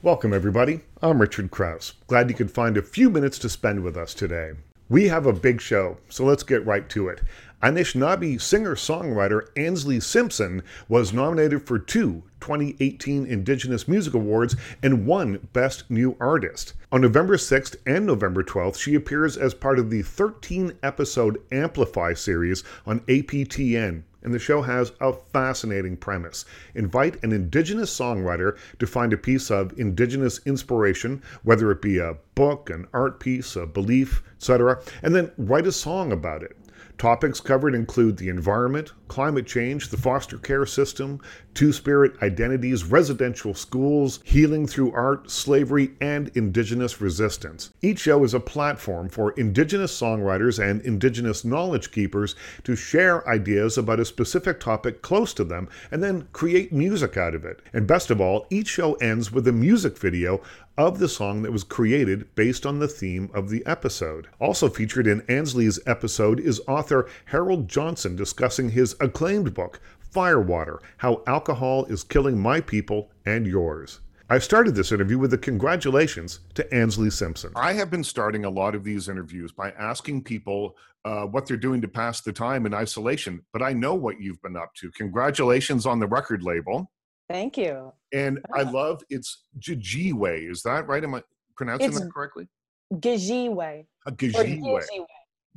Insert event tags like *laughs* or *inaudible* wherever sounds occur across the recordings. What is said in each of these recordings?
Welcome, everybody. I'm Richard Krause. Glad you could find a few minutes to spend with us today. We have a big show, so let's get right to it. Anishinaabe singer songwriter Ansley Simpson was nominated for two 2018 Indigenous Music Awards and one Best New Artist. On November 6th and November 12th, she appears as part of the 13 episode Amplify series on APTN and the show has a fascinating premise. Invite an Indigenous songwriter to find a piece of Indigenous inspiration, whether it be a book, an art piece, a belief, etc., and then write a song about it. Topics covered include the environment, climate change, the foster care system, Two Spirit identities, residential schools, healing through art, slavery, and Indigenous resistance. Each show is a platform for Indigenous songwriters and Indigenous knowledge keepers to share ideas about a specific topic close to them and then create music out of it. And best of all, each show ends with a music video of the song that was created based on the theme of the episode. Also featured in Ansley's episode is author Harold Johnson discussing his acclaimed book, Firewater How Alcohol is Killing My People and Yours. I started this interview with a congratulations to Ansley Simpson. I have been starting a lot of these interviews by asking people uh, what they're doing to pass the time in isolation, but I know what you've been up to. Congratulations on the record label. Thank you. And I love it's Jijiwe. Is that right? Am I pronouncing it's that correctly? Gijiwe. A Gijiwe.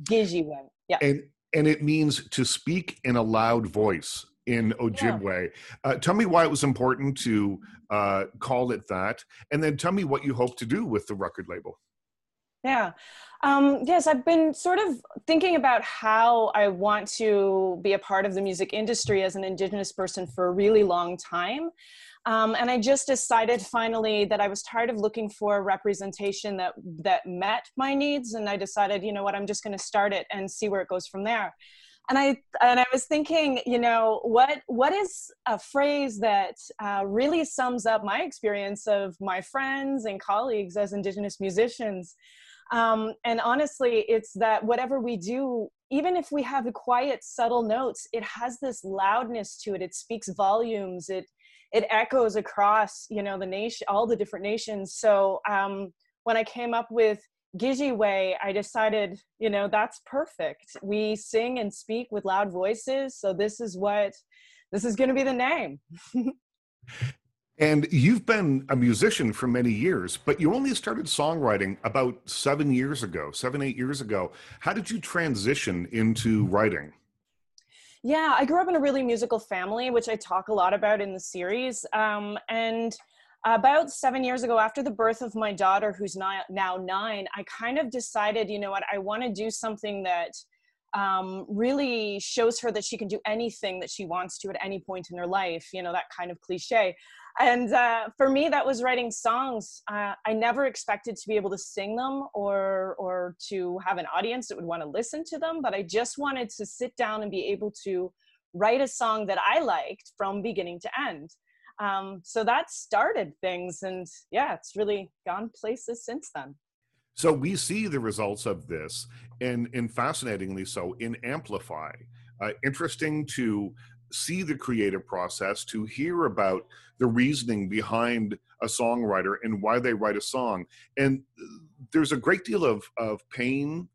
Gijiwe. Yeah. And and it means to speak in a loud voice in Ojibwe. Yeah. Uh, tell me why it was important to uh, call it that, and then tell me what you hope to do with the record label. Yeah. Um, yes, I've been sort of thinking about how I want to be a part of the music industry as an Indigenous person for a really long time. Um, and I just decided finally that I was tired of looking for representation that that met my needs, and I decided, you know what, I'm just going to start it and see where it goes from there. And I and I was thinking, you know, what what is a phrase that uh, really sums up my experience of my friends and colleagues as Indigenous musicians. Um, and honestly, it's that whatever we do, even if we have the quiet, subtle notes, it has this loudness to it. It speaks volumes. It it echoes across you know the nation all the different nations so um, when i came up with Gigi Way, I decided, you know, that's perfect. We sing and speak with loud voices, so this is what this is going to be the name. *laughs* and you've been a musician for many years, but you only started songwriting about seven years ago, seven, eight years ago. How did you transition into writing? Yeah, I grew up in a really musical family, which I talk a lot about in the series. Um, and about seven years ago, after the birth of my daughter, who's now, nine, I kind of decided, you know what, I want to do something that um, really shows her that she can do anything that she wants to at any point in her life, you know, that kind of cliche and uh, for me that was writing songs. Uh, i never expected to be able to sing them or or to have an audience that would want to listen to them but i just wanted to sit down and be able to write a song that i liked from beginning to end. Um, so that started things and yeah it's really gone places since then. So we see the results of this and and fascinatingly so in amplify. Uh, interesting to see the creative process, to hear about the reasoning behind a songwriter and why they write a song. And uh, there's a great deal of, of pain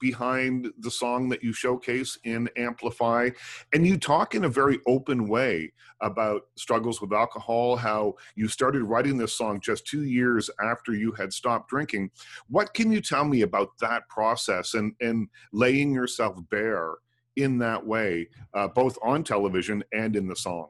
behind the song that you showcase in Amplify. And you talk in a very open way about struggles with alcohol, how you started writing this song just two years after you had stopped drinking. What can you tell me about that process and, and laying yourself bare in that way, uh, both on television and in the song.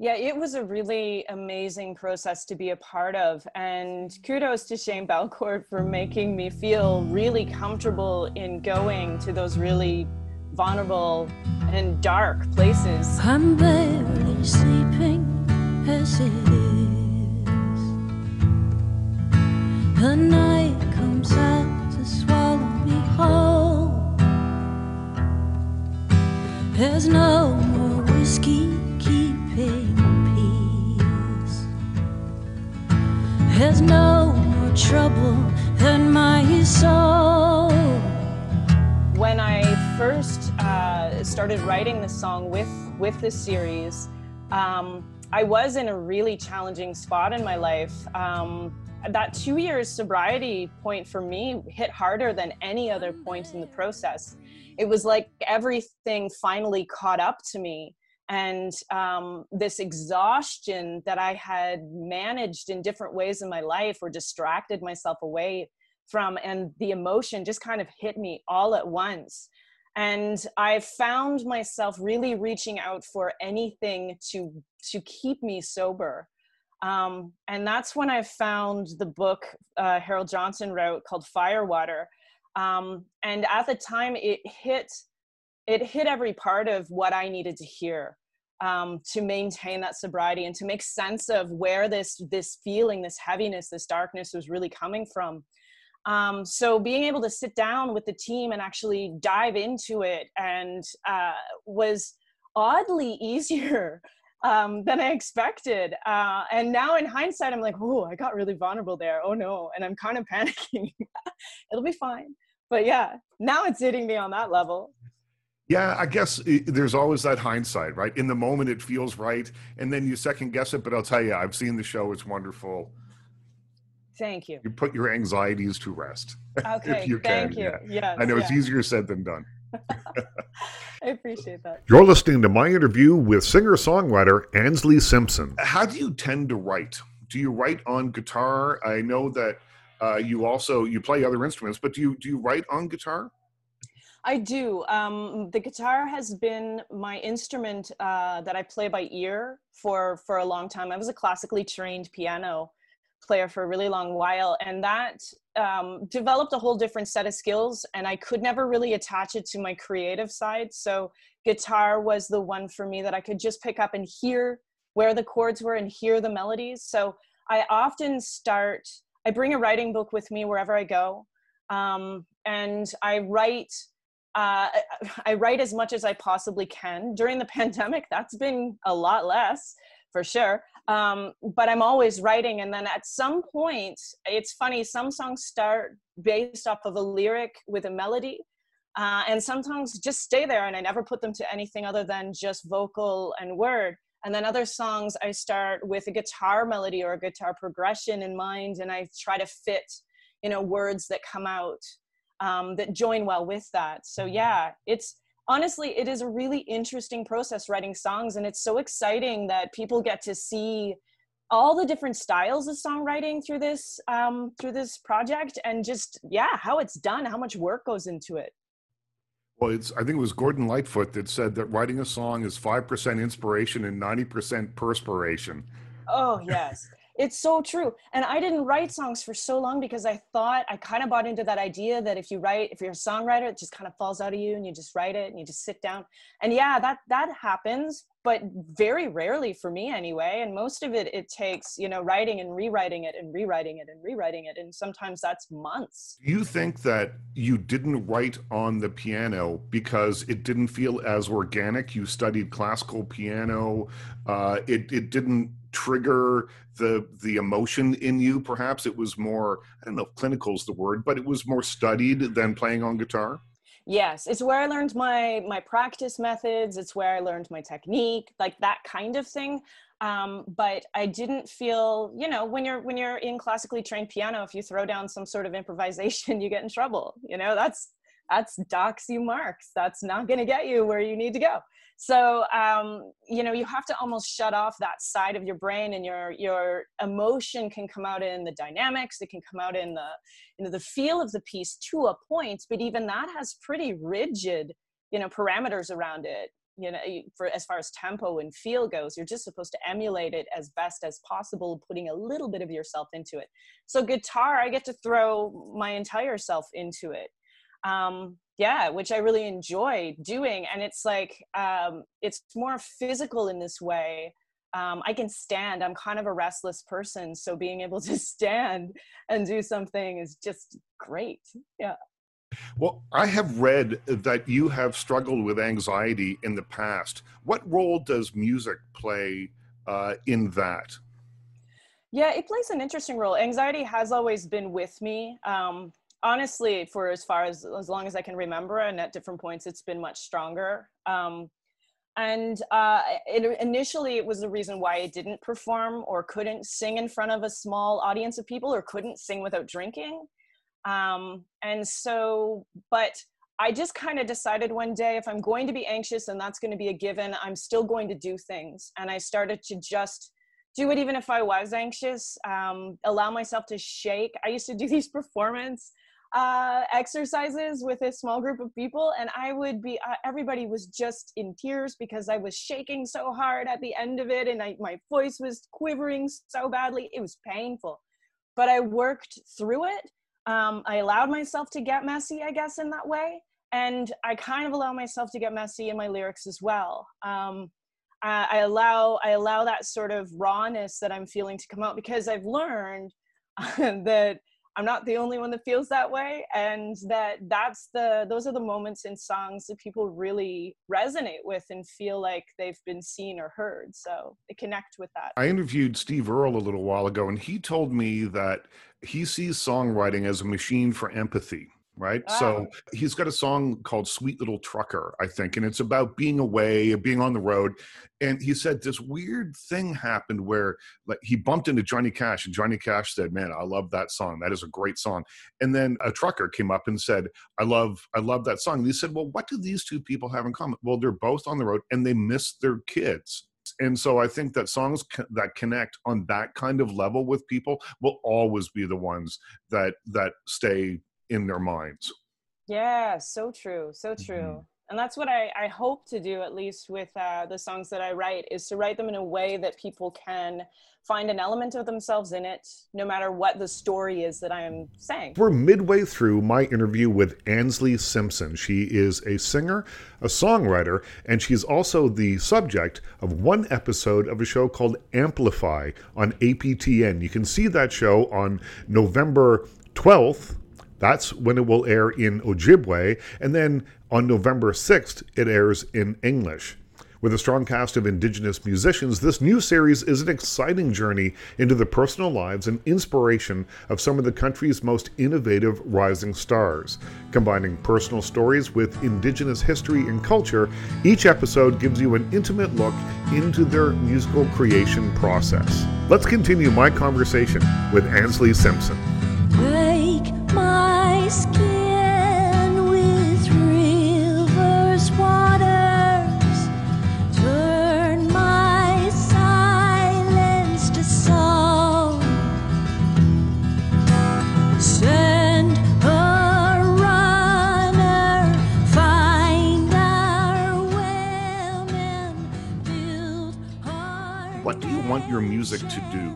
Yeah, it was a really amazing process to be a part of. And kudos to Shane Belcourt for making me feel really comfortable in going to those really vulnerable and dark places. I'm barely sleeping as it is. The night comes out to swallow me whole. There's no more whiskey keeping peace. There's no more trouble in my soul. When I first uh, started writing this song with with this series, um, I was in a really challenging spot in my life. Um, that two years sobriety point for me hit harder than any other point in the process. It was like everything finally caught up to me. And um, this exhaustion that I had managed in different ways in my life or distracted myself away from, and the emotion just kind of hit me all at once. And I found myself really reaching out for anything to to keep me sober um, and that's when I found the book uh, Harold Johnson wrote called Firewater. Um, and at the time, it hit it hit every part of what I needed to hear um, to maintain that sobriety and to make sense of where this this feeling, this heaviness, this darkness was really coming from. Um, so being able to sit down with the team and actually dive into it and uh, was oddly *laughs* easier um, than I expected. Uh, and now in hindsight, I'm like, oh, I got really vulnerable there. Oh no. And I'm kind of *laughs* panicking. It'll be fine. But yeah, now it's hitting me on that level. Yeah, I guess eh, there's always that hindsight, right? In the moment, it feels right. And then you second guess it. But I'll tell you, I've seen the show. It's wonderful. Thank you. You put your anxieties to rest. *laughs* Okay. you thank can. you. Yeah. Yes, I know yeah. it's easier said than done. *laughs* I appreciate that. You're listening to my interview with singer songwriter Ansley Simpson. How do you tend to write? Do you write on guitar? I know that uh, you also you play other instruments, but do you do you write on guitar? I do. Um, the guitar has been my instrument uh, that I play by ear for for a long time. I was a classically trained piano player for a really long while and that um, developed a whole different set of skills and i could never really attach it to my creative side so guitar was the one for me that i could just pick up and hear where the chords were and hear the melodies so i often start i bring a writing book with me wherever i go um, and i write uh, I write as much as I possibly can. During the *laughs* pandemic, that's been a lot less for sure um, but i'm always writing and then at some point it's funny some songs start based off of a lyric with a melody uh, and sometimes just stay there and i never put them to anything other than just vocal and word and then other songs i start with a guitar melody or a guitar progression in mind and i try to fit you know words that come out um, that join well with that so yeah it's honestly, it is a really interesting process writing songs, and it's so exciting that people get to see all the different styles of songwriting through this um, through this project, and just yeah, how it's done, how much work goes into it. Well, it's I think it was Gordon Lightfoot that said that writing a song is five percent inspiration and ninety percent perspiration. Oh yes. It's so true. And I didn't write songs for so long because I thought I kind of bought into that idea that if you write, if you're a songwriter, it just kind of falls out of you and you just write it and you just sit down. And yeah, that that happens, but very rarely for me anyway. And most of it it takes, you know, writing and rewriting it and rewriting it and rewriting it. And sometimes that's months. You think that you didn't write on the piano because it didn't feel as organic. You studied classical piano. Uh, it it didn't trigger the the emotion in you perhaps. It was more i don't know if clinical is the word but it was more studied than playing on guitar? Yes it's where i learned my my practice methods. It's where i learned my technique like that kind of thing. Um, but i didn't feel you know when you're when you're in classically trained piano if you throw down some sort of improvisation *laughs* you get in trouble. You know that's that's docks you marks. That's not going to get you where you need to go so um, you know you have to almost shut off that side of your brain and your your emotion can come out in the dynamics it can come out in the you know the feel of the piece to a point but even that has pretty rigid you know parameters around it you know for as far as tempo and feel goes. You're just supposed to emulate it as best as possible putting a little bit of yourself into it. So guitar i get to throw my entire self into it um, yeah which i really enjoy doing and it's like um, it's more physical in this way um, i can stand i'm kind of a restless person so being able *laughs* to stand and do something is just great yeah well, I have read that you have struggled with anxiety in the past. What role does music play uh, in that? Yeah, it plays an interesting role. Anxiety has always been with me. Um, honestly, for as far as as long as I can remember, and at different points, it's been much stronger. Um, and uh, it, initially it was the reason why I didn't perform or couldn't sing in front of a small audience of people or couldn't sing without drinking. Um, and so, but I just kind of decided one day if I'm going to be anxious and that's going to be a given, I'm still going to do things. And I started to just do it even if I was anxious, um, allow myself to shake. I used to do *laughs* these performance uh, exercises with a small group of people, and I would be, uh, everybody was just in tears because I was shaking so hard at the end of it, and I, my voice was quivering so badly. It was painful, but I worked through it. Um, I allowed myself to get messy, I guess, in that way. And I kind of allow myself to get messy in my lyrics as well. Um, I, I allow I allow that sort of rawness that I'm feeling to come out because I've learned *laughs* that I'm not the only one that feels that way and that that's the those are the moments in songs that people really resonate with and feel like they've been seen or heard so they connect with that. I interviewed Steve Earle a little while ago and he told me that he sees songwriting as a machine for empathy right? Wow. So he's got a song called Sweet Little Trucker, I think, and it's about being away, being on the road. And he said this weird thing happened where like he bumped into Johnny Cash and Johnny Cash said, "Man, I love that song. That is a great song." And then a trucker came up and said, "I love I love that song." And he said, "Well, what do these two people have in common?" Well, they're both on the road and they miss their kids and so i think that songs that connect on that kind of level with people will always be the ones that that stay in their minds. Yeah, so true, so true. Mm-hmm. And that's what I, I hope to do, at least with uh, the songs that I write, is to write them in a way that people can find an element of themselves in it, no matter what the story is that I am saying. We're midway through my interview with Ansley Simpson. She is a singer, a songwriter, and she's also the subject of one episode of a show called Amplify on APTN. You can see that show on November 12th that's when it will air in Ojibwe, and then on November 6th, it airs in English. With a strong cast of Indigenous musicians, this new series is an exciting journey into the personal lives and inspiration of some of the country's most innovative rising stars. Combining personal stories with Indigenous history and culture, each episode gives you an intimate look into their musical creation process. Let's continue my conversation with Ansley Simpson. Music to do?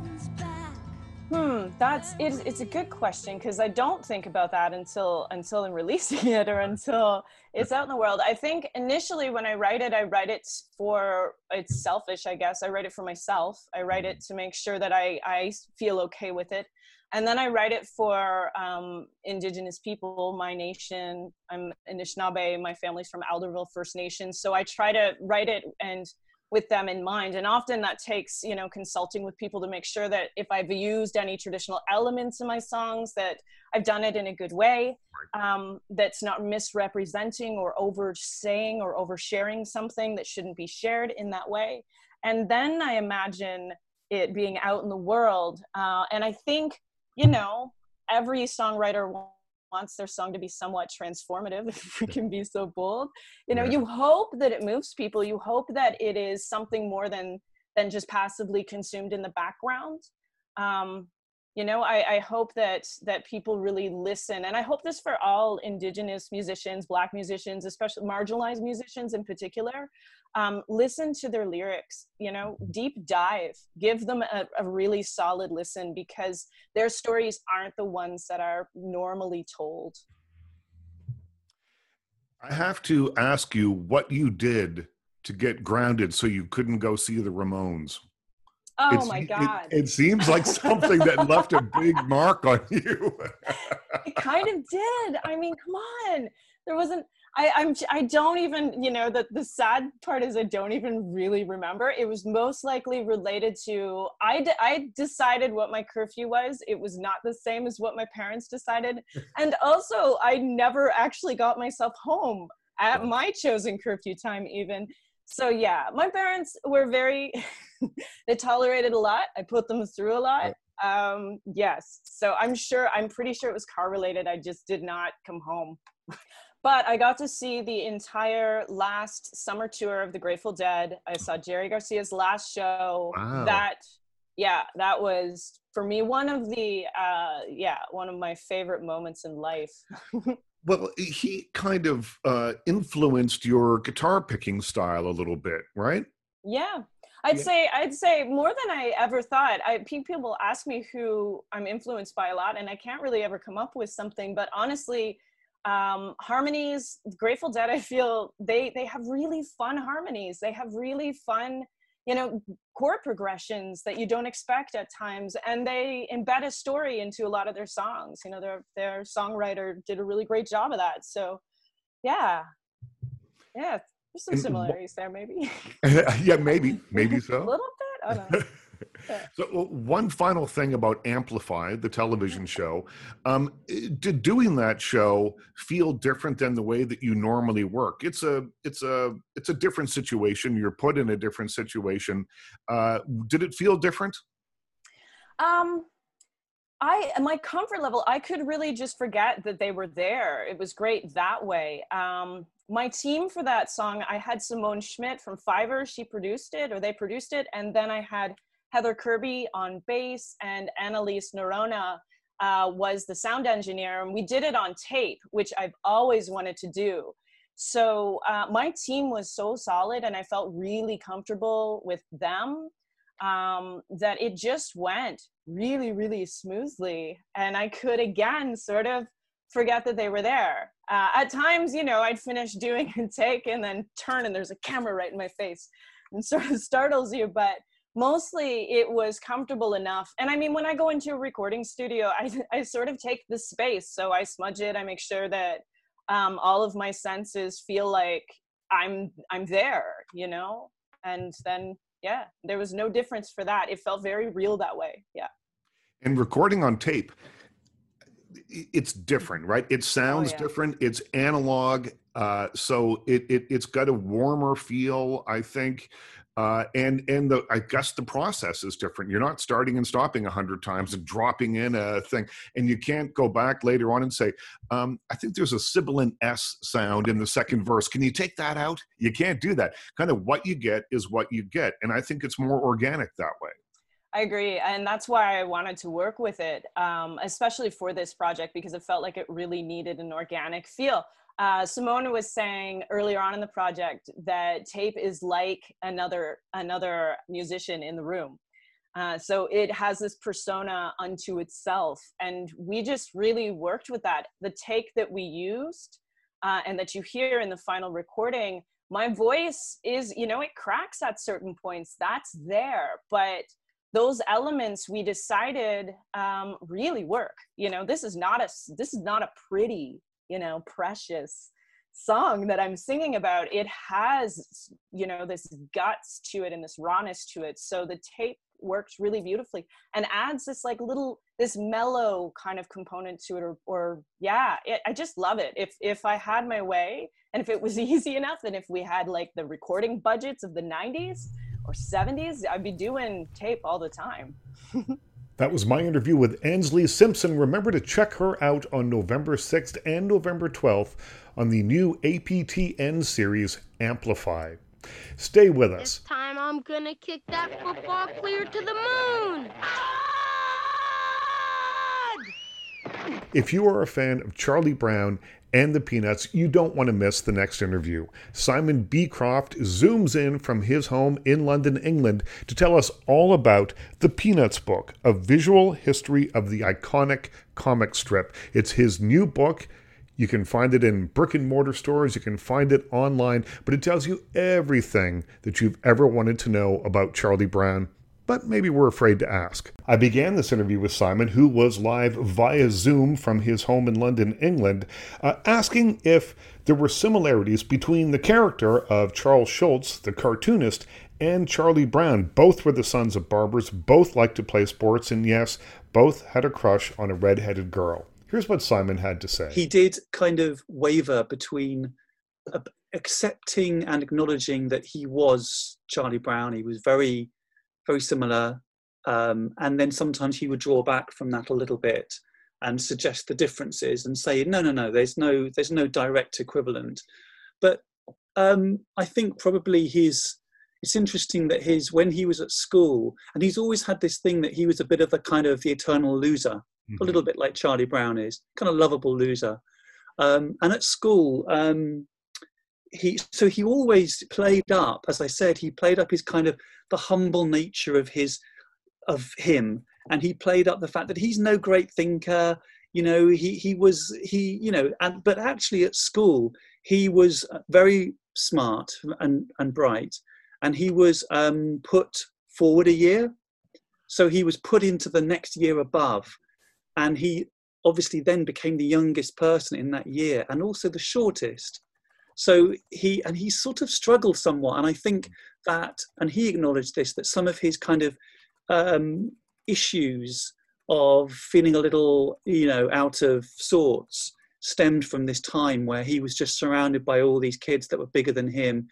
Hmm, that's it's, it's a good question because i don't think about that until until i'm releasing *laughs* it or until it's out in the world. I think initially when i write it i write it for it's selfish i guess. I write it for myself. I write it to make sure that i i feel okay with it. And then i write it for um, indigenous people my nation. I'm anishinaabe my family's from alderville first nation. So i try to write it and with them in mind. And often that takes you know consulting with people to make sure that if i've used any traditional elements in my songs that i've done it in a good way um, that's not misrepresenting or over saying or oversharing something that shouldn't be shared in that way. And then i imagine it being out in the world uh, and i think you know every songwriter wants their song to be somewhat transformative *laughs* if we can be so bold. You know yeah. you hope that it moves people. You hope that it is something more than than just passively consumed in the background. Um, you know I, I hope that that people really listen and i hope this for all indigenous musicians black musicians especially marginalized musicians in particular um, listen to their lyrics you know deep dive give them a, a, really solid listen because their stories aren't the ones that are normally told. I have to ask you what you did to get grounded so you couldn't go see the ramones Oh it's, my god! It, it, seems like something that left a big *laughs* mark on you. it kind of did. I mean, come on. There wasn't. I, I'm. I don't even. You know, the the sad part is I don't even really remember. It was most likely related to. I I decided what my curfew was. It was not the same as what my parents decided, and also I never actually got myself home at my chosen curfew time even so yeah, my parents were very *laughs* they tolerated a lot. I put them through a lot. Um, yes. So I'm sure I'm pretty sure it was car related. I just did not come home. *laughs* but I got to see the entire last summer tour of the Grateful Dead. I saw Jerry Garcia's last show. Wow. That yeah, that was for me one of the uh yeah, one of my favorite moments in life. *laughs* Well, he kind of uh, influenced your guitar picking style a little bit, right? Yeah. I'd Yeah. say I'd say more than I ever thought. I people ask me who I'm influenced by a lot, and I can't really ever come up with something. But honestly, um, harmonies, Grateful Dead, I feel they they have really fun harmonies. They have really fun, you know, chord progressions that you don't expect at times, and they embed a story into a lot of their songs. You know, their their songwriter did a really great job of that. So, yeah, yeah, there's some similarities there, maybe. *laughs* yeah, maybe, *laughs* maybe so. a little bit. *laughs* I don't know. Yeah. So, one final thing about Amplify, the television *laughs* show. Um, did doing that show feel different than the way that you normally work? It's a, it's a, it's a different situation. You're put in a different situation. Uh, did it feel different? Um, I my comfort level, I could really just forget that they were there. It was great that way. Um, my team for that song, I had Simone Schmidt from Fiver. She produced it, or they produced it, and then I had Heather Kirby on bass, and Annalise Nerona uh, was the sound engineer. And we did it on tape, which I've always wanted to do. So uh, my team was so solid, and I felt really comfortable with them um, that it just went really, really smoothly. And I could again sort of forget that they were there. Uh, at times, you know, I'd finish doing a take and then turn and there's a camera right in my face and sort of *laughs* startles you. But mostly it was comfortable enough. And I mean, when I go into a recording studio, *laughs* I, I sort of take the space. So I smudge it, I make sure that um, all of my senses feel like I'm I'm there, you know? And then yeah, there was no difference for that. It felt very real that way. Yeah. And recording on tape, it's different, right? It sounds yeah. different. It's analog, uh, so it, it it's got a warmer feel, I think. Uh, and and the I guess the process is different. You're not starting and stopping a hundred times and dropping in a thing, and you can't go back later on and say, um, "I think there's a sibilant s sound in the second verse. Can you take that out?" You can't do that. Kind of what you get is what you get, and I think it's more organic that way. I agree. And that's why I wanted to work with it, um, especially for this project, because it felt like it really needed an organic feel. Uh, Simone was saying earlier on in the project that tape is like another another musician in the room. Uh, so it has this persona unto itself, and we just really worked with that. The take that we used uh, and that you hear in the final recording, my voice is, you know, it cracks at certain points. That's there, but those elements we decided um, really work. You know, this is not a this is not a pretty, you know, precious song that I'm singing about. It has, you know, this guts to it and this rawness to it. So the tape works really beautifully and adds this like little this mellow kind of component to it or, or yeah it, i just love it if if i had my way and if it was *laughs* easy enough and if we had like the recording budgets of the 90s or 70s i'd be doing tape all the time *laughs* That was my interview with Ansley Simpson. Remember to check her out on November 6th and November 12th on the new APTN series Amplify. Stay with us. This time I'm gonna kick that football clear to the moon. If you are a fan of Charlie Brown and the Peanuts, you don't want to miss the next interview. Simon Beecroft zooms in from his home in London, England, to tell us all about the Peanuts book, a visual history of the iconic comic strip. It's his new book. You can find it in brick and mortar stores, you can find it online, but it tells you everything that you've ever wanted to know about Charlie Brown but maybe we're afraid to ask. I began this interview with Simon, who was live via Zoom from his home in London, England, uh, asking if there were similarities between the character of Charles Schulz, the cartoonist, and Charlie Brown. Both were the sons of barbers, both liked to play sports, and yes, both had a crush on a red-headed girl. Here's what Simon had to say. he did kind of waver between accepting and acknowledging that he was Charlie Brown. He was very, very similar. Um, and then sometimes he would draw back from that a little bit and suggest the differences and say, no, no, no, there's no, there's no direct equivalent. But um, I think probably his, it's interesting that his, when he was at school, and he's always had this thing that he was a bit of a kind of the eternal loser, mm-hmm. a little bit like Charlie Brown is, kind of lovable loser. Um, and at school, um, he so he always played up as i said he played up his kind of the humble nature of his of him. And he played up the fact that he's no great thinker you know he he was he you know and but actually at school he was very smart and and bright. And he was um, put forward a year. So he was put into the next year above. And he obviously then became the youngest person in that year and also the shortest so he and he sort of struggled somewhat and i think that and he acknowledged this that some of his kind of um, issues of feeling a little you know out of sorts stemmed from this time where he was just surrounded by all these kids that were bigger than him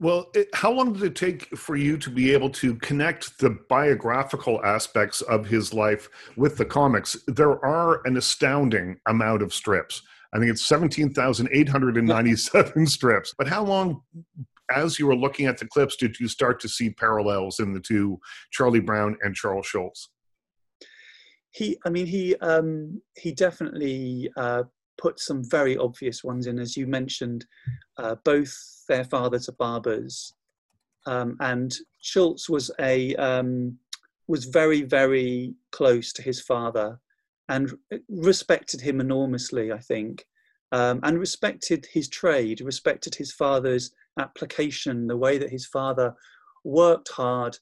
well, it, how long did it take for you to be able to connect the biographical aspects of his life with the comics? There are an astounding amount of strips. I think it's 17,897 *laughs* strips. But how long, as you were looking at the clips, did you start to see parallels in the two, Charlie Brown and Charles Schulz? He, I mean, he um, he definitely uh, put some very obvious ones in, as you mentioned. Uh, both their fathers are barbers, um, and Schulz was a um, was very very close to his father and respected him enormously, I think, um, and respected his trade, respected his father's application, the way that his father worked hard,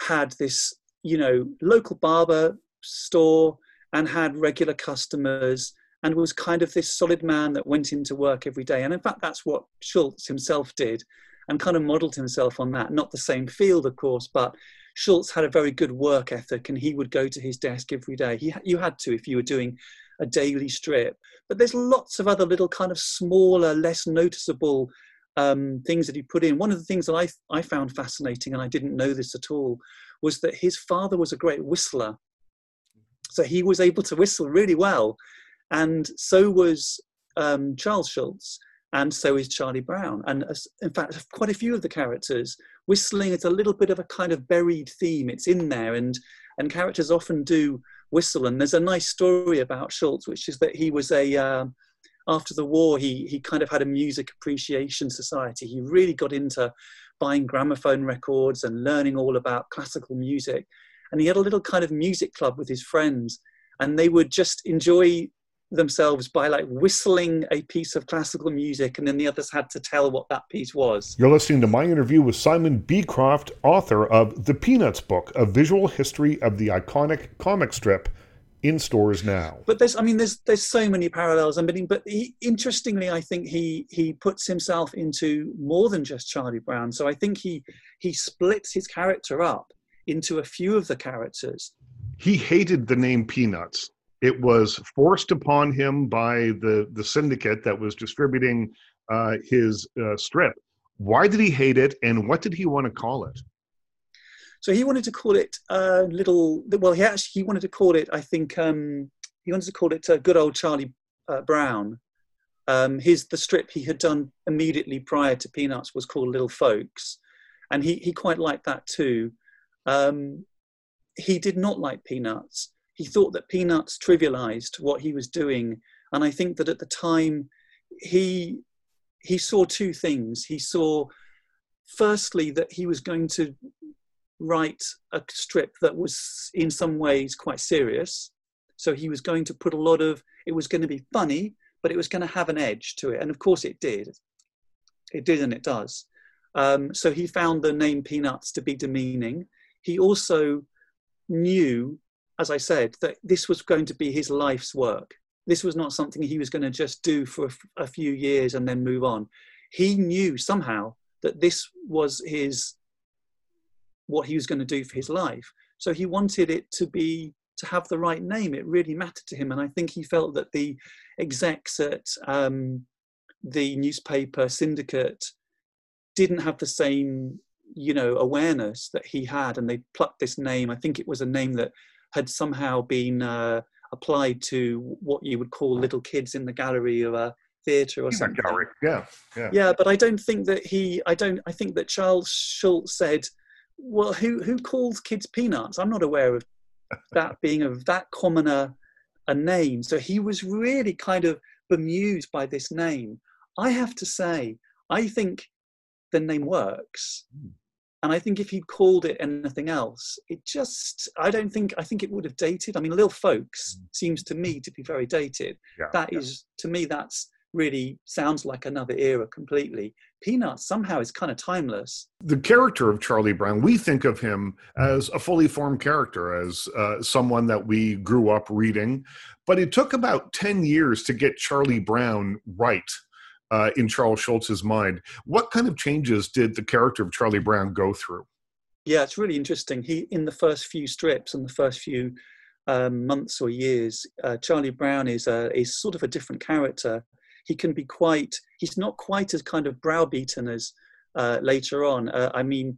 had this, you know, local barber store and had regular customers and was kind of this solid man that went into work every day. And in fact, that's what Schulz himself did and kind of modeled himself on that. Not the same field, of course, but Schulz had a very good work ethic and he would go to his desk every day. He, you had to if you were doing a daily strip. But there's lots of other little kind of smaller, less noticeable um, things that he put in. One of the things that I, I found fascinating, and I didn't know this at all, was that his father was a great whistler. So he was able to whistle really well. And so was um, Charles Schulz and so is Charlie Brown. And in fact, quite a few of the characters, whistling is a little bit of a kind of buried theme. It's in there, and and characters often do whistle. And there's a nice story about Schulz, which is that he was a uh, after the war, he he kind of had a music appreciation society. He really got into buying gramophone records and learning all about classical music. And he had a little kind of music club with his friends, and they would just enjoy themselves by like whistling a piece of classical music and then the others had to tell what that piece was. You're listening to my interview with Simon Beecroft, author of The Peanuts Book, a visual history of the iconic comic strip in stores now. But there's I mean there's there's so many parallels I mean but he, interestingly I think he he puts himself into more than just Charlie Brown. So I think he he splits his character up into a few of the characters. He hated the name Peanuts it was forced upon him by the the syndicate that was distributing uh, his uh, strip. Why did he hate it, and what did he want to call it? So he wanted to call it uh, little. Well, he actually he wanted to call it. I think um, he wanted to call it uh, "Good Old Charlie uh, Brown." Um, his the strip he had done immediately prior to Peanuts was called Little Folks, and he he quite liked that too. Um, he did not like Peanuts he thought that Peanuts trivialized what he was doing. And I think that at the time, he, he saw two things. He saw, firstly, that he was going to write a strip that was in some ways quite serious. So he was going to put a lot of, it was going to be funny, but it was going to have an edge to it. And of course it did. It did and it does. Um, so he found the name Peanuts to be demeaning. He also knew as I said, that this was going to be his life's work. This was not something he was going to just do for a, few years and then move on. He knew somehow that this was his what he was going to do for his life. So he wanted it to be to have the right name. It really mattered to him, and I think he felt that the execs at um, the newspaper syndicate didn't have the same you know awareness that he had and they plucked this name i think it was a name that had somehow been uh, applied to what you would call little kids in the gallery of a theatre or something Gallery. Yeah, yeah. yeah but i don't think that he i don't i think that charles schulz said well who who calls kids peanuts i'm not aware of *laughs* that being of that common a, a name so he was really kind of bemused by this name i have to say i think the name works Hmm. And i think if he'd called it anything else it just i don't think i think it would have dated. I mean little folks seems to me to be very dated. Yeah, That is to me that's really sounds like another era completely. Peanuts somehow is kind of timeless. The character of Charlie Brown, we think of him as a fully formed character, as uh, someone that we grew up reading. But it took about 10 years to get Charlie Brown right uh, in Charles Schulz's mind. What kind of changes did the character of Charlie Brown go through? Yeah, it's really interesting. He in the first few strips and the first few um, months or years, uh, Charlie Brown is a, is sort of a different character. He can be quite. He's not quite as kind of browbeaten as uh, later on. Uh, I mean,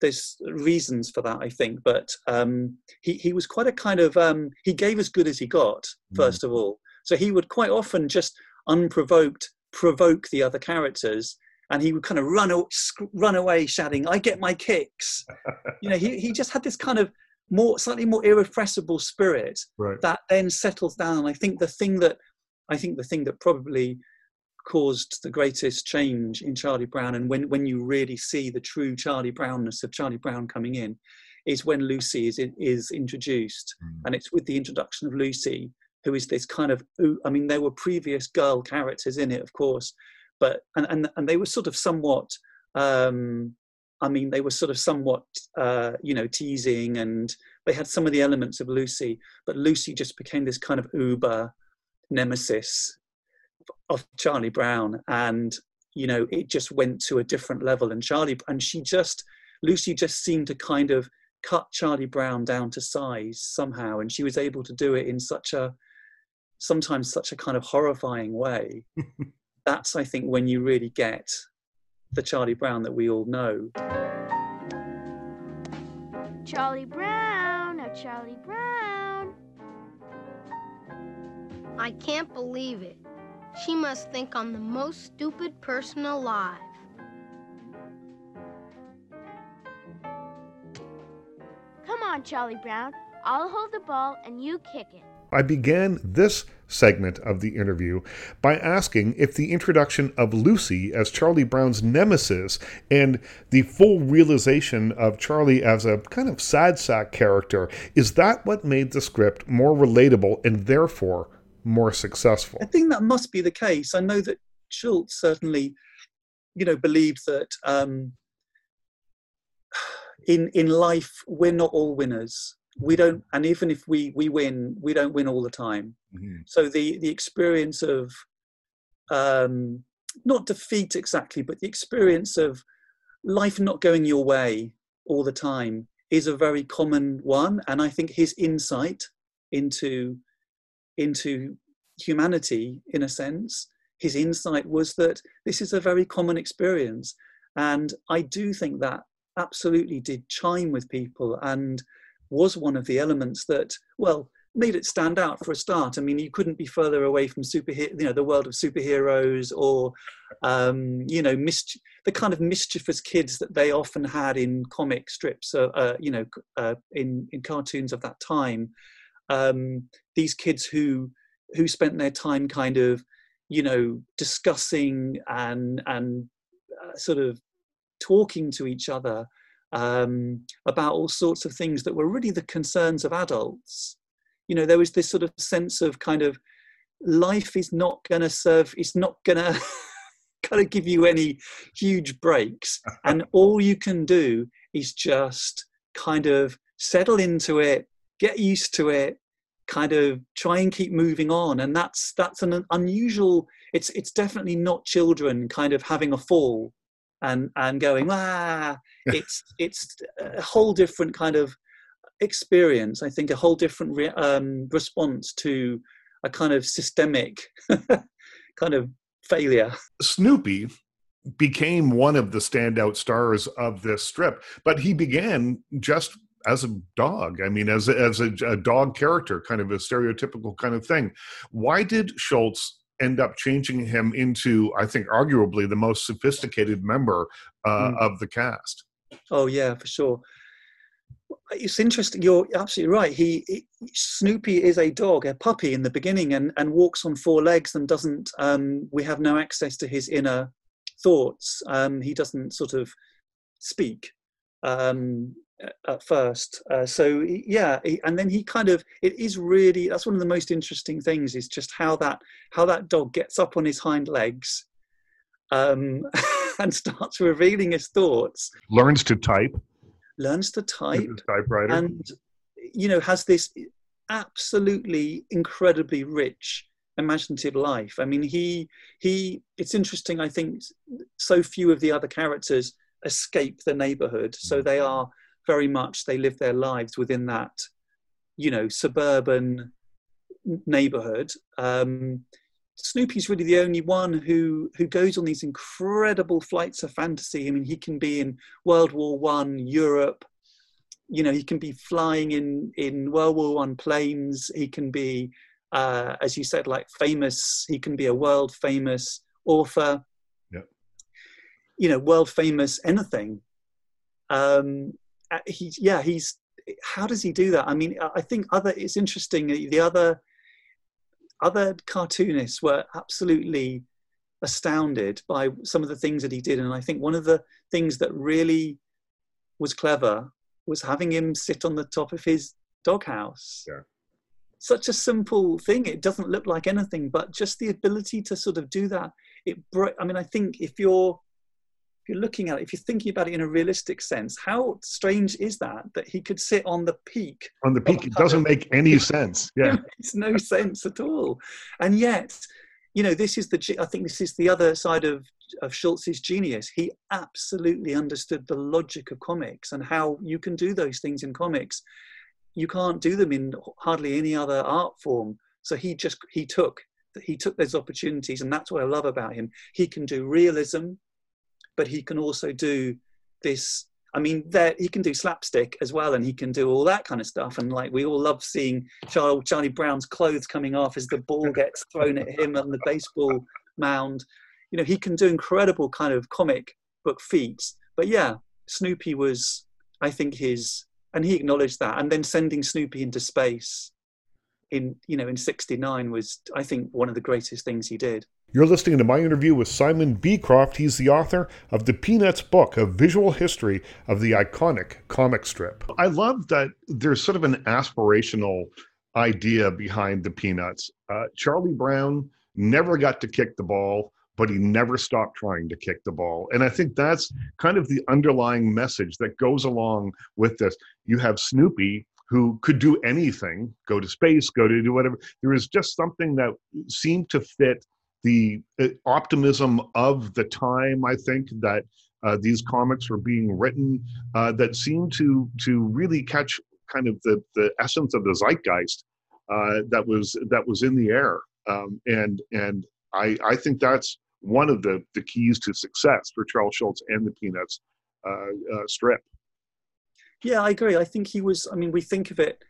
there's reasons for that, I think, but um, he he was quite a kind of. Um, he gave as good as he got. Mm. First of all, so he would quite often just unprovoked provoke the other characters and he would kind of run, run away shouting, I get my kicks. you know, he, he *laughs* just had this kind of more, slightly more irrepressible spirit Right. that then settles down. I think the thing that, I think the thing that probably caused the greatest change in Charlie Brown and when, when you really see the true Charlie Brownness of Charlie Brown coming in is when Lucy is, is introduced. Mm. And it's with the introduction of Lucy, who is this kind of, I mean, there were previous girl characters in it, of course, but, and, and, and they were sort of somewhat, um, I mean, they were sort of somewhat, uh, you know, teasing and they had some of the elements of Lucy, but Lucy just became this kind of uber nemesis of Charlie Brown. And, you know, it just went to a different level. And Charlie, and she just, Lucy just seemed to kind of cut Charlie Brown down to size somehow. And she was able to do it in such a, sometimes such a kind of horrifying way. *laughs* That's, I think, when you really get the Charlie Brown that we all know. Charlie Brown, oh Charlie Brown. I can't believe it. She must think I'm the most stupid person alive. Come on, Charlie Brown. I'll hold the ball and you kick it. I began this segment of the interview by asking if the introduction of Lucy as Charlie Brown's nemesis and the full realization of Charlie as a kind of sad sack character is that what made the script more relatable and therefore more successful? I think that must be the case. I know that Schulz certainly, you know, believed that um, *sighs* in in life we're not all winners. We don't, and even if we we win, we don't win all the time. So the the experience of um, not defeat exactly, but the experience of life not going your way all the time is a very common one. And I think his insight into into humanity, in a sense, his insight was that this is a very common experience. And I do think that absolutely did chime with people and was one of the elements that, well, made it stand out for a start. I mean, you couldn't be further away from superhero, you know, the world of superheroes or, um, you know, mis- the kind of mischievous kids that they often had in comic strips, uh, uh, you know, uh, in in cartoons of that time. Um, these kids who who spent their time kind of, you know, discussing and and uh, sort of talking to each other um, about all sorts of things that were really the concerns of adults. You know, there was this sort of sense of kind of life is not going to serve, it's not going *laughs* to kind of give you any huge breaks. *laughs* And all you can do is just kind of settle into it, get used to it, kind of try and keep moving on. And that's that's an unusual. It's it's definitely not children kind of having a fall and and going ah. It's it's a whole different kind of experience. I think a whole different re- um, response to a kind of systemic *laughs* kind of failure. Snoopy became one of the standout stars of this strip, but he began just as a dog. I mean, as a, as a, a, dog character, kind of a stereotypical kind of thing. Why did Schulz end up changing him into, I think, arguably the most sophisticated member uh, mm. of the cast? Oh yeah, for sure. It's interesting. You're absolutely right. He, he, Snoopy is a dog, a puppy in the beginning, and and walks on four legs and doesn't. Um, we have no access to his inner thoughts. Um, he doesn't sort of speak um, at first. Uh, so yeah, he, and then he kind of it is really that's one of the most interesting things is just how that how that dog gets up on his hind legs um, *laughs* and starts revealing his thoughts. Learns to type. Learns to type. Typewriter. And you know has this absolutely incredibly rich imaginative life. I mean, he he. It's interesting. I think so few of the other characters escape the neighborhood, so they are very much they live their lives within that, you know, suburban neighborhood. Um, Snoopy's really the only one who who goes on these incredible flights of fantasy. I mean, he can be in World War One Europe. You know, he can be flying in in World War One planes. He can be uh, as you said, like famous. He can be a world famous author. Yeah. You know, world famous anything. Um, uh, he's yeah. He's how does he do that? I mean, I think other. It's interesting. The other other cartoonists were absolutely astounded by some of the things that he did, and I think one of the things that really was clever was having him sit on the top of his doghouse. Yeah such a simple thing. It doesn't look like anything, but just the ability to sort of do that. It. I mean, I think if you're you're looking at it, if you're thinking about it in a realistic sense, how strange is that that he could sit on the peak? On the peak, it doesn't make any sense. *laughs* Yeah, it's no sense at all. And yet, you know, this is the. I think this is the other side of of Schulz's genius. He absolutely understood the logic of comics and how you can do those things in comics you can't do them in hardly any other art form. So he just he took that he took those opportunities, and that's what I love about him. He can do realism, but he can also do this. I mean, there he can do slapstick as well, and he can do all that kind of stuff. And like we all love seeing Charlie, Charlie Brown's clothes coming off as the ball *laughs* gets thrown at him on the baseball mound. You know, he can do incredible kind of comic book feats. But yeah, Snoopy was, I think, his and he acknowledged that. And then sending Snoopy into space in you know in '69 was, I think, one of the greatest things he did. You're listening to my interview with Simon Beecroft. He's the author of the Peanuts book, a visual history of the iconic comic strip. I love that there's sort of an aspirational idea behind the Peanuts. Uh, Charlie Brown never got to kick the ball but he never stopped trying to kick the ball. And I think that's kind of the underlying message that goes along with this. You have Snoopy, who could do anything, go to space, go to do whatever. There is just something that seemed to fit the uh, optimism of the time, I think, that uh, these comics were being written uh, that seemed to to really catch kind of the, the essence of the zeitgeist uh, that was that was in the air. Um, and and I, I think that's one of the, the keys to success for Charles Schulz and the Peanuts uh, uh, strip. Yeah, I agree. I think he was, I mean, we think of it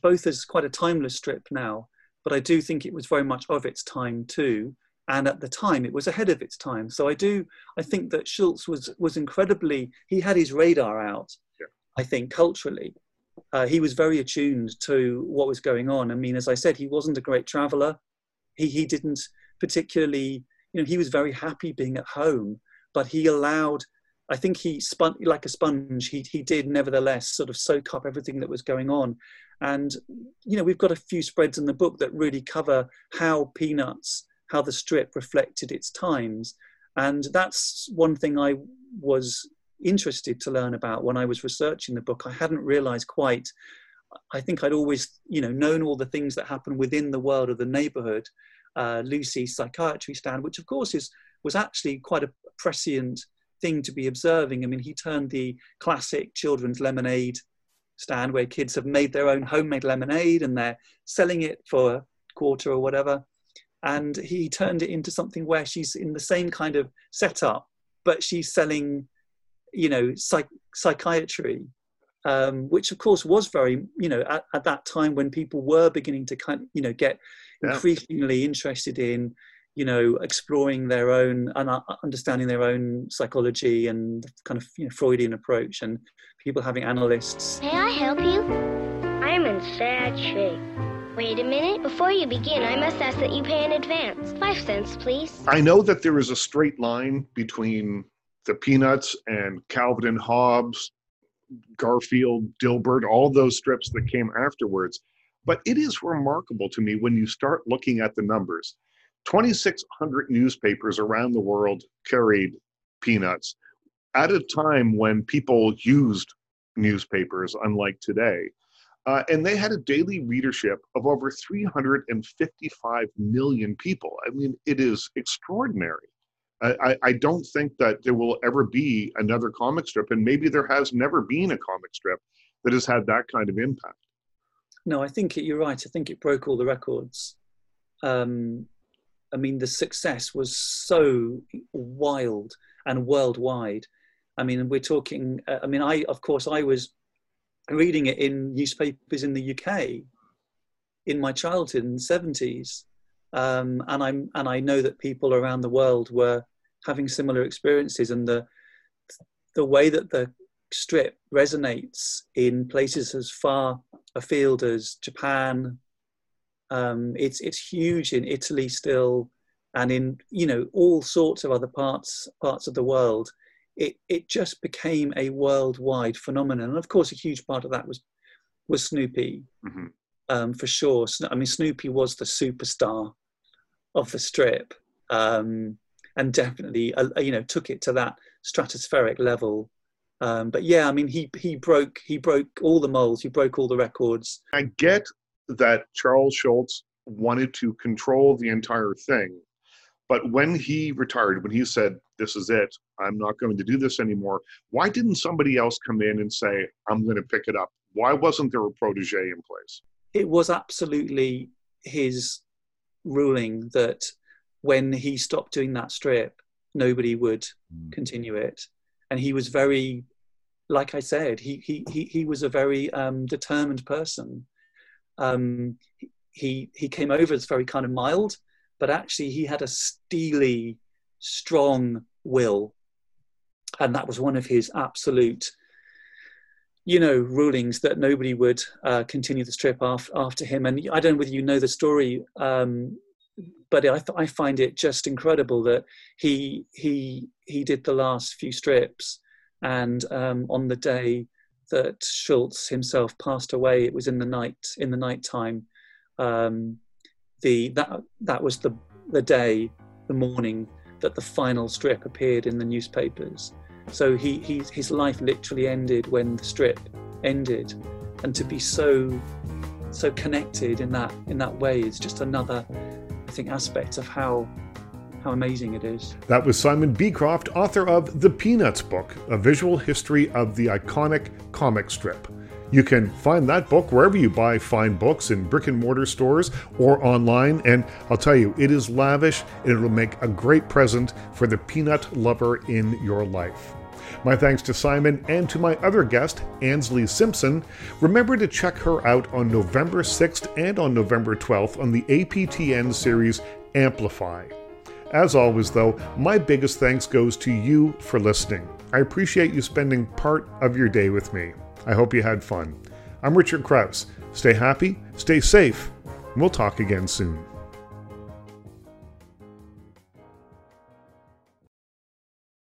both as quite a timeless strip now, but I do think it was very much of its time too. And at the time, it was ahead of its time. So I do, I think that Schulz was was incredibly. He had his radar out. Yeah. I think culturally, uh, he was very attuned to what was going on. I mean, as I said, he wasn't a great traveler. He he didn't particularly you know, he was very happy being at home, but he allowed, I think he spun like a sponge. He, he did nevertheless sort of soak up everything that was going on. And, you know, we've got a few spreads in the book that really cover how Peanuts, how the strip reflected its times. And that's one thing I was interested to learn about when I was researching the book. I hadn't realized quite I think I'd always, you know, known all the things that happen within the world of the neighborhood, uh, Lucy's psychiatry stand, which of course is was actually quite a prescient thing to be observing. I mean, he turned the classic children's lemonade stand where kids have made their own homemade lemonade and they're selling it for a quarter or whatever. and he turned it into something where she's in the same kind of setup, but she's selling, you know, psych- psychiatry, um, which of course was very, you know, at, at, that time when people were beginning to kind, of, you know, get yeah. increasingly interested in, you know, exploring their own and uh, understanding their own psychology and kind of you know, Freudian approach, and people having analysts. May I help you? I am in sad shape. Wait a minute. Before you begin, I must ask that you pay in advance. Five cents, please. I know that there is a straight line between the Peanuts and Calvin and Hobbes, Garfield, Dilbert, all those strips that came afterwards. But it is remarkable to me when you start looking at the numbers. 2,600 newspapers around the world carried Peanuts at a time when people used newspapers, unlike today. Uh, and they had a daily readership of over 355 million people. I mean, it is extraordinary. I, I, don't think that there will ever be another comic strip, and maybe there has never been a comic strip that has had that kind of impact. No, I think it, you're right. I think it broke all the records. Um, I mean, the success was so wild and worldwide. I mean, we're talking. Uh, I mean, I of course I was reading it in newspapers in the UK in my childhood in the 70s. Um, and I'm and I know that people around the world were having similar experiences, and the the way that the strip resonates in places as far afield as Japan, um, it's it's huge in Italy still, and in you know all sorts of other parts parts of the world it, it just became a worldwide phenomenon. And of course, a huge part of that was was Snoopy, mm-hmm. um, for sure. I mean, Snoopy was the superstar of the strip, um, and definitely, uh, you know, took it to that stratospheric level. Um, but yeah, I mean, he he broke he broke all the molds. He broke all the records. I get that Charles Schulz wanted to control the entire thing, but when he retired, when he said, This is it, I'm not going to do this anymore, why didn't somebody else come in and say, I'm going to pick it up? Why wasn't there a protege in place? It was absolutely his ruling that when he stopped doing that strip, nobody would mm. continue it. And he was very, like I said, he, he, he, he was a very um, determined person. Um, he, he came over as very kind of mild but actually he had a steely, strong will. And that was one of his absolute, you know, rulings that nobody would uh, continue the strip after, after him. And I don't know whether you know the story, um, but I, th- I find it just incredible that he he he did the last few strips, and um, on the day that Schulz himself passed away, it was in the night in the night time. Um, the that that was the the day, the morning that the final strip appeared in the newspapers. So he, he his life literally ended when the strip ended, and to be so so connected in that in that way is just another I think aspect of how how amazing it is. That was Simon Beecroft, author of The Peanuts Book, a visual history of the iconic comic strip. You can find that book wherever you buy fine books in brick and mortar stores or online. And I'll tell you, it is lavish and it'll make a great present for the peanut lover in your life. My thanks to Simon and to my other guest, Ansley Simpson. Remember to check her out on November 6th and on November 12th on the APTN series Amplify. As always, though, my biggest thanks goes to you for listening. I appreciate you spending part of your day with me. I hope you had fun. I'm Richard Crouse. Stay happy, stay safe, and we'll talk again soon.